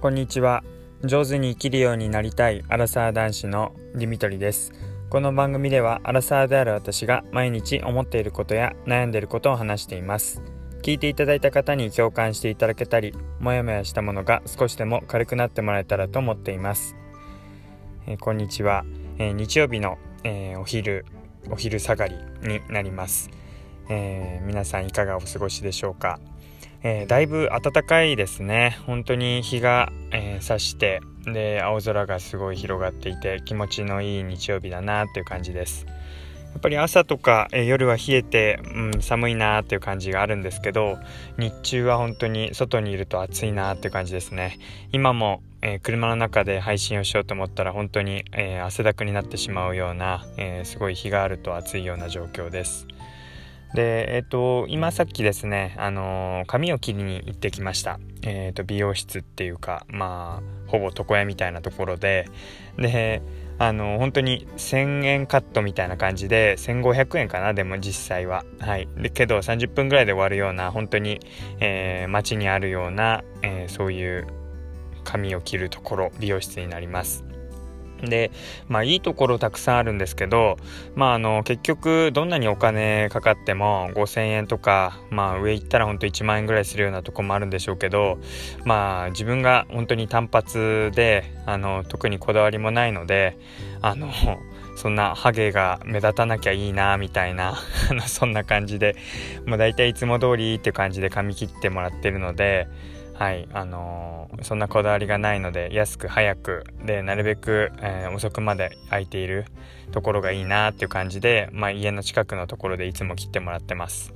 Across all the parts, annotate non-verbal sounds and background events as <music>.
こんにちは。上手に生きるようになりたいアラサー男子のリミトリです。この番組ではアラサーである私が毎日思っていることや悩んでいることを話しています。聞いていただいた方に共感していただけたりモヤモヤしたものが少しでも軽くなってもらえたらと思っています、えー、こんにちは、えー、日曜日の、えー、お昼お昼下がりになります、え皆さんいかがお過ごしでしょうか？えー、だいぶ暖かいですね。本当に日が、えー、差してで青空がすごい広がっていて気持ちのいい日曜日だなっていう感じです。やっぱり朝とか、えー、夜は冷えて、うん、寒いなっていう感じがあるんですけど日中は本当に外にいると暑いなっていう感じですね。今も、えー、車の中で配信をしようと思ったら本当に、えー、汗だくになってしまうような、えすごい日があると暑いような状況です。で、えっ、と、今さっきですね、あのー、髪を切りに行ってきました。えっ、と、美容室っていうか、まあ、ほぼ床屋みたいなところで、で、あの、本当に1000円カットみたいな感じで、1500円かな、でも実際は。はい。で、けど30分ぐらいで終わるような、本当に、えー、街にあるような、えそういう髪を切るところ、美容室になります。で、まあいいところたくさんあるんですけど、まああの結局どんなにお金かかっても5000円とか、まあ上行ったらほんと1万円ぐらいするようなとこもあるんでしょうけど、まあ自分が本当に単発で、あの特にこだわりもないので、あの、そんなハゲが目立たなきゃいいなみたいな <laughs> そんな感じでもう大体いつも通りっていう感じで髪切ってもらってるのではいあのー、そんなこだわりがないので安く早くでなるべく、えー、遅くまで空いているところがいいなっていう感じで、まあ、家の近くのところでいつも切ってもらってます。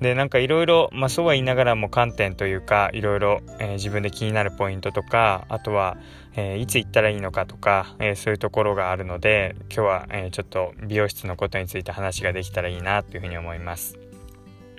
でなんかいろいろそうは言いながらも観点というかいろいろ自分で気になるポイントとかあとは、えー、いつ行ったらいいのかとか、えー、そういうところがあるので今日は、えー、ちょっと美容室のことについて話ができたらいいなというふうに思います。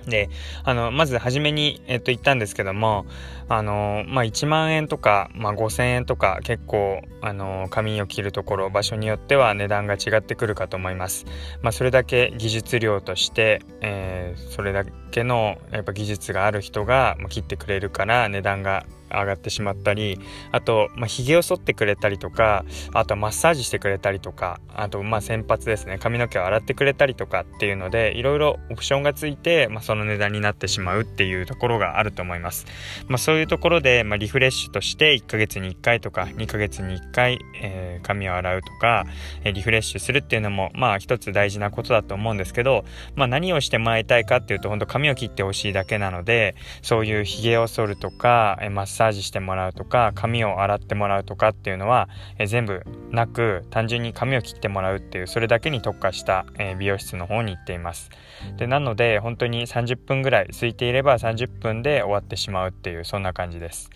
で、あの、まず初めに、えっと、言ったんですけども、あの、まあ、1万円とか、まあ、5000円とか、結構、あの、髪を切るところ、場所によっては値段が違ってくるかと思います。まあ、それだけ技術量として、えー、それだけの、やっぱ技術がある人が切ってくれるから値段が上がってしまったりあと、まあ、髭を剃ってくれたりとかあとマッサージしてくれたりとかあとまあ洗髪ですね。髪の毛を洗ってくれたりとかっていうのでいろいろオプションがついて、まあ、その値段になってしまうっていうところがあると思います、まあ、そういうところで、まあ、リフレッシュとして1ヶ月に1回とか2ヶ月に1回、えー、髪を洗うとか、えー、リフレッシュするっていうのもまあ一つ大事なことだと思うんですけど、まあ、何をしてもらいたいかっていうと本当髪を切ってほしいだけなのでそういう髭を剃るとか、えー、マッサージサージしてもらうとか髪を洗ってもらうとかっていうのは、え全部なく単純に髪を切ってもらうっていうそれだけに特化した、え美容室の方に行っています。でなので本当に30分ぐらい空いていれば30分で終わってしまうっていうそんな感じです。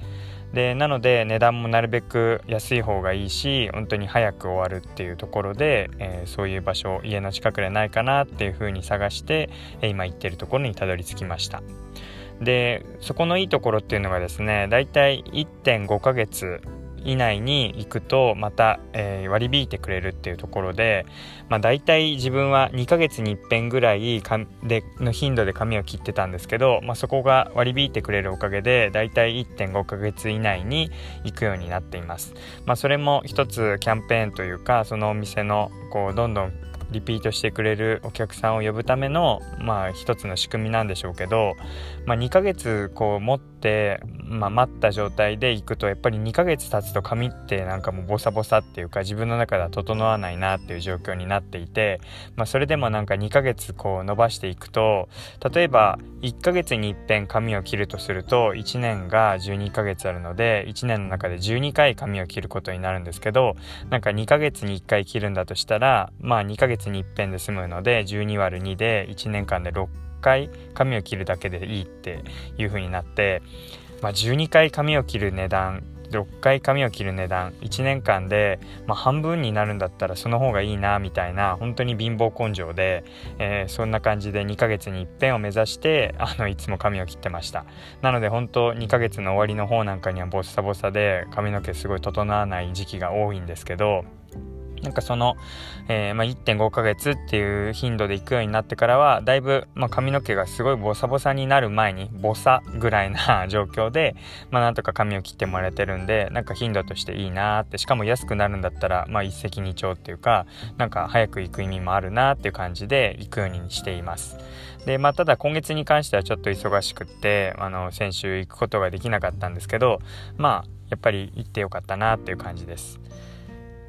でなので値段もなるべく安い方がいいし本当に早く終わるっていうところで、えー、そういう場所家の近くでないかなっていうふうに探して、えー、今行ってるところにたどり着きました。でそこのいいところっていうのがですねだいたい1.5ヶ月以内に行くとまた、えー、割り引いてくれるっていうところで、まあ、大体自分は2ヶ月に1遍ぐらいかでの頻度で髪を切ってたんですけど、まあ、そこが割り引いてくれるおかげで大体1.5ヶ月以内に行くようになっています、まあ、それも一つキャンペーンというかそのお店のこうどんどんリピートしてくれるお客さんを呼ぶためのまあ一つの仕組みなんでしょうけど、まあ、2ヶ月こう持って、まあ、待った状態で行くとやっぱり2ヶ月経つと髪ってなんかもうボサボサっていうか自分の中では整わないなっていう状況になっていて、まあ、それでもなんか2ヶ月こう伸ばしていくと例えば1ヶ月に一遍髪を切るとすると1年が12ヶ月あるので1年の中で12回髪を切ることになるんですけどなんか2ヶ月に1回切るんだとしたらまあ2ヶ月月に一遍で済むので12割2で1年間で6回回髪を切るだけでいいっていう風になって、まあ、12回髪を切る値段6回髪を切る値段1年間で、まあ、半分になるんだったらその方がいいなみたいな本当に貧乏根性で、えー、そんな感じで2ヶ月に一遍を目指してあのいつも髪を切ってました。なので本当2ヶ月の終わりの方なんかにはボッサボサで髪の毛すごい整わない時期が多いんですけどなんかその、えー、まあ、1.5ヶ月っていう頻度で行くようになってからはだいぶ、まあ、髪の毛がすごいボサボサになる前にボサぐらいな <laughs> 状況で、まあ、なんとか髪を切ってもらえてるんでなんか頻度としていいなってしかも安くなるんだったら、まあ、一石二鳥っていうかなんか早く行く意味もあるなっていう感じで行くようにしています。でまあ、ただ今月に関してはちょっと忙しくってあの先週行くことができなかったんですけどまあやっぱり行ってよかったなっていう感じです。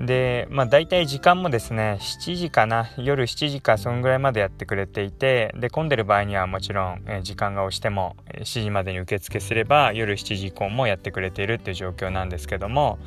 でまあ大体時間もですね7時かな夜7時かそんぐらいまでやってくれていてで混んでる場合にはもちろん、時間が押しても7時までに受付すれば夜7時以降もやってくれているっていう状況なんですけども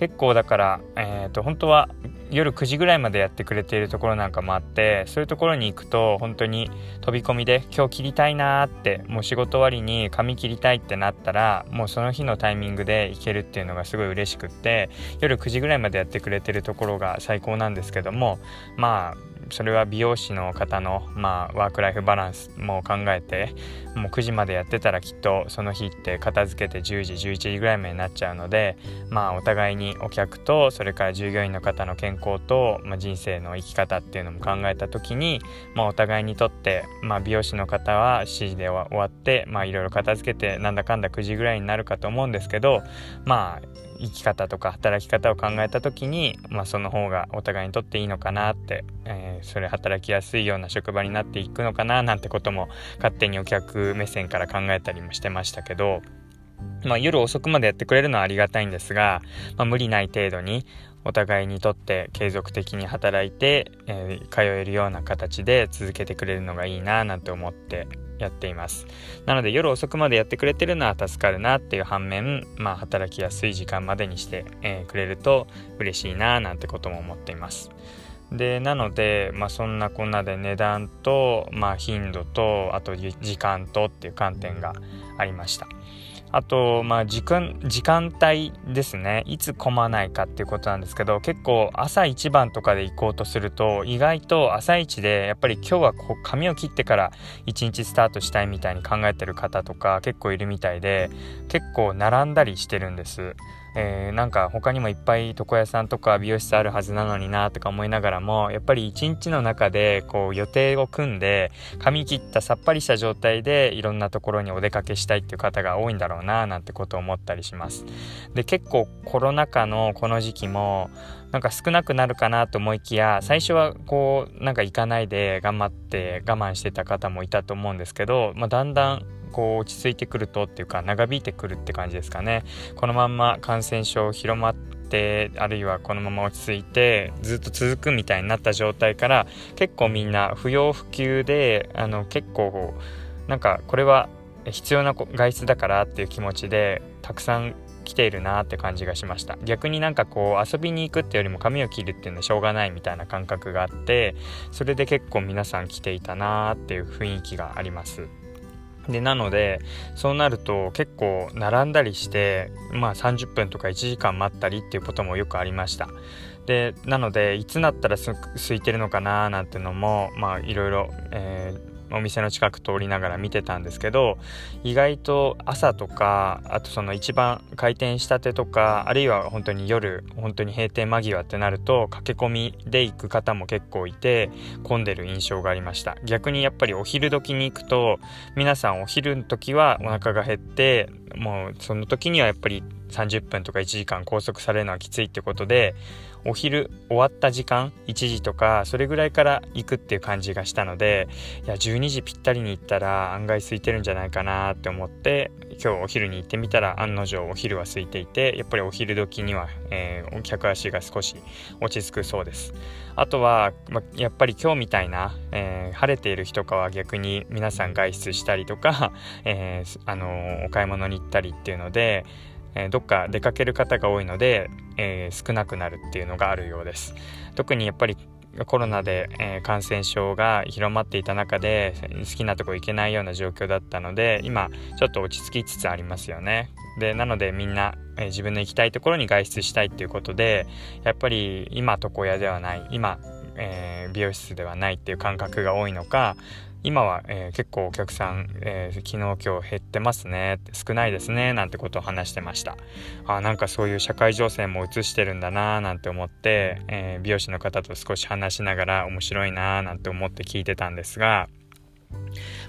結構だから、えーと、本当は夜9時ぐらいまでやってくれているところなんかもあってそういうところに行くと本当に飛び込みで今日切りたいなーってもう仕事終わりに髪切りたいってなったらもうその日のタイミングで行けるっていうのがすごい嬉しくって夜9時ぐらいまでやってくれてるところが最高なんですけどもまあそれは美容師の方の、まあ、ワークライフバランスも考えてもう9時までやってたらきっとその日って片付けて10時11時ぐらいまでになっちゃうのでまあお互いにお客とそれから従業員の方の健康と、まあ、人生の生き方っていうのも考えた時に、まあ、お互いにとって、まあ、美容師の方は7時で終わっていろいろ片付けてなんだかんだ9時ぐらいになるかと思うんですけどまあ生き方とか働き方を考えた時に、まあ、その方がお互いにとっていいのかなって、えー、それ働きやすいような職場になっていくのかななんてことも勝手にお客目線から考えたりもしてましたけど、まあ、夜遅くまでやってくれるのはありがたいんですが、まあ、無理ない程度にお互いにとって継続的に働いて、えー、通えるような形で続けてくれるのがいいななんて思ってやっています。なので夜遅くまでやってくれてるのは助かるなっていう反面まあ働きやすい時間までにして、えー、くれると嬉しいななんてことも思っています。でなので、まあ、そんなこんなで値段と、まあ、頻度とあと時間とっていう観点がありました。あと、まあ、時間、時間帯ですね。いつ混まないかっていうことなんですけど、結構朝一番とかで行こうとすると、意外と朝一で、やっぱり今日はこう髪を切ってから一日スタートしたいみたいに考えてる方とか結構いるみたいで、結構並んだりしてるんです。えー、なんか他にもいっぱい床屋さんとか美容室あるはずなのになとか思いながらもやっぱり一日の中でこう予定を組んで髪切ったさっぱりした状態でいろんなところにお出かけしたいっていう方が多いんだろうななんてことを思ったりします。で結構コロナ禍のこの時期もなんか少なくなるかなと思いきや最初はこうなんか行かないで頑張って我慢してた方もいたと思うんですけど、まあ、だんだんこう落ち着いてくるとっていうか長引いてくるって感じですかね。このまんま感染症広まってあるいはこのまま落ち着いてずっと続くみたいになった状態から結構みんな不要不急であの結構なんかこれは必要な外出だからっていう気持ちでたくさん来ているなって感じがしました。逆になんかこう遊びに行くってよりも髪を切るっていうのはしょうがないみたいな感覚があってそれで結構皆さん来ていたなっていう雰囲気があります。でなのでそうなると結構並んだりしてまあ30分とか1時間待ったりっていうこともよくありました。でなのでいつなったら空いてるのかななんてのもまあいろいろ、えーお店の近く通りながら見てたんですけど意外と朝とかあとその一番開店したてとかあるいは本当に夜本当に閉店間際ってなると駆け込みで行く方も結構いて混んでる印象がありました。逆にやっぱりお昼時に行くと皆さんお昼の時はお腹が減ってもうその時にはやっぱり30分とか1時間拘束されるのはきついってことでお昼終わった時間1時とかそれぐらいから行くっていう感じがしたのでいや12時ぴったりに行ったら案外空いてるんじゃないかなって思って今日お昼に行ってみたら案の定お昼は空いていてやっぱりお昼時には、えー、客足が少し落ち着くそうです。あとは、ま、やっぱり今日みたいな、えー、晴れている日とかは逆に皆さん外出したりとか、<laughs> えー、あのお買い物に行ったりっていうのでえどっか出かける方が多いので、えー、少なくなるっていうのがあるようです。特にやっぱりコロナで、え、感染症が広まっていた中で好きなとこ行けないような状況だったので今ちょっと落ち着きつつありますよね。でなのでみんな、え、自分の行きたいところに外出したいっていうことでやっぱり今床屋ではない今、えー、美容室ではないっていう感覚が多いのか今は、えー、結構お客さん、えー、昨日今日減ってますね。少ないですね。なんてことを話してました。あなんかそういう社会情勢も映してるんだな。ーなんて思って、えー、美容師の方と少し話しながら面白いな。ーなんて思って聞いてたんですが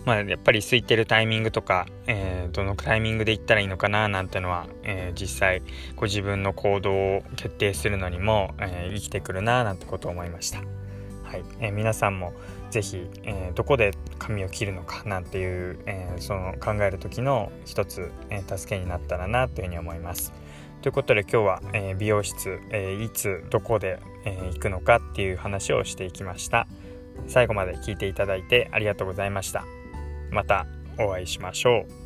まあ、やっぱり空いてるタイミングとか、えー、どのタイミングで行ったらいいのかな。なんてのは、えー、実際ご自分の行動を決定するのにも、えー、生きてくるな。なんてことを思いました。はい。え、皆さんも是非、えどこで髪を切るのかなんていう、えその考える時の一つ、え助けになったらなというふうに思います。ということで今日は、え美容室、えいつどこで、え行くのかっていう話をしていきました。最後まで聞いていただいてありがとうございました。またお会いしましょう。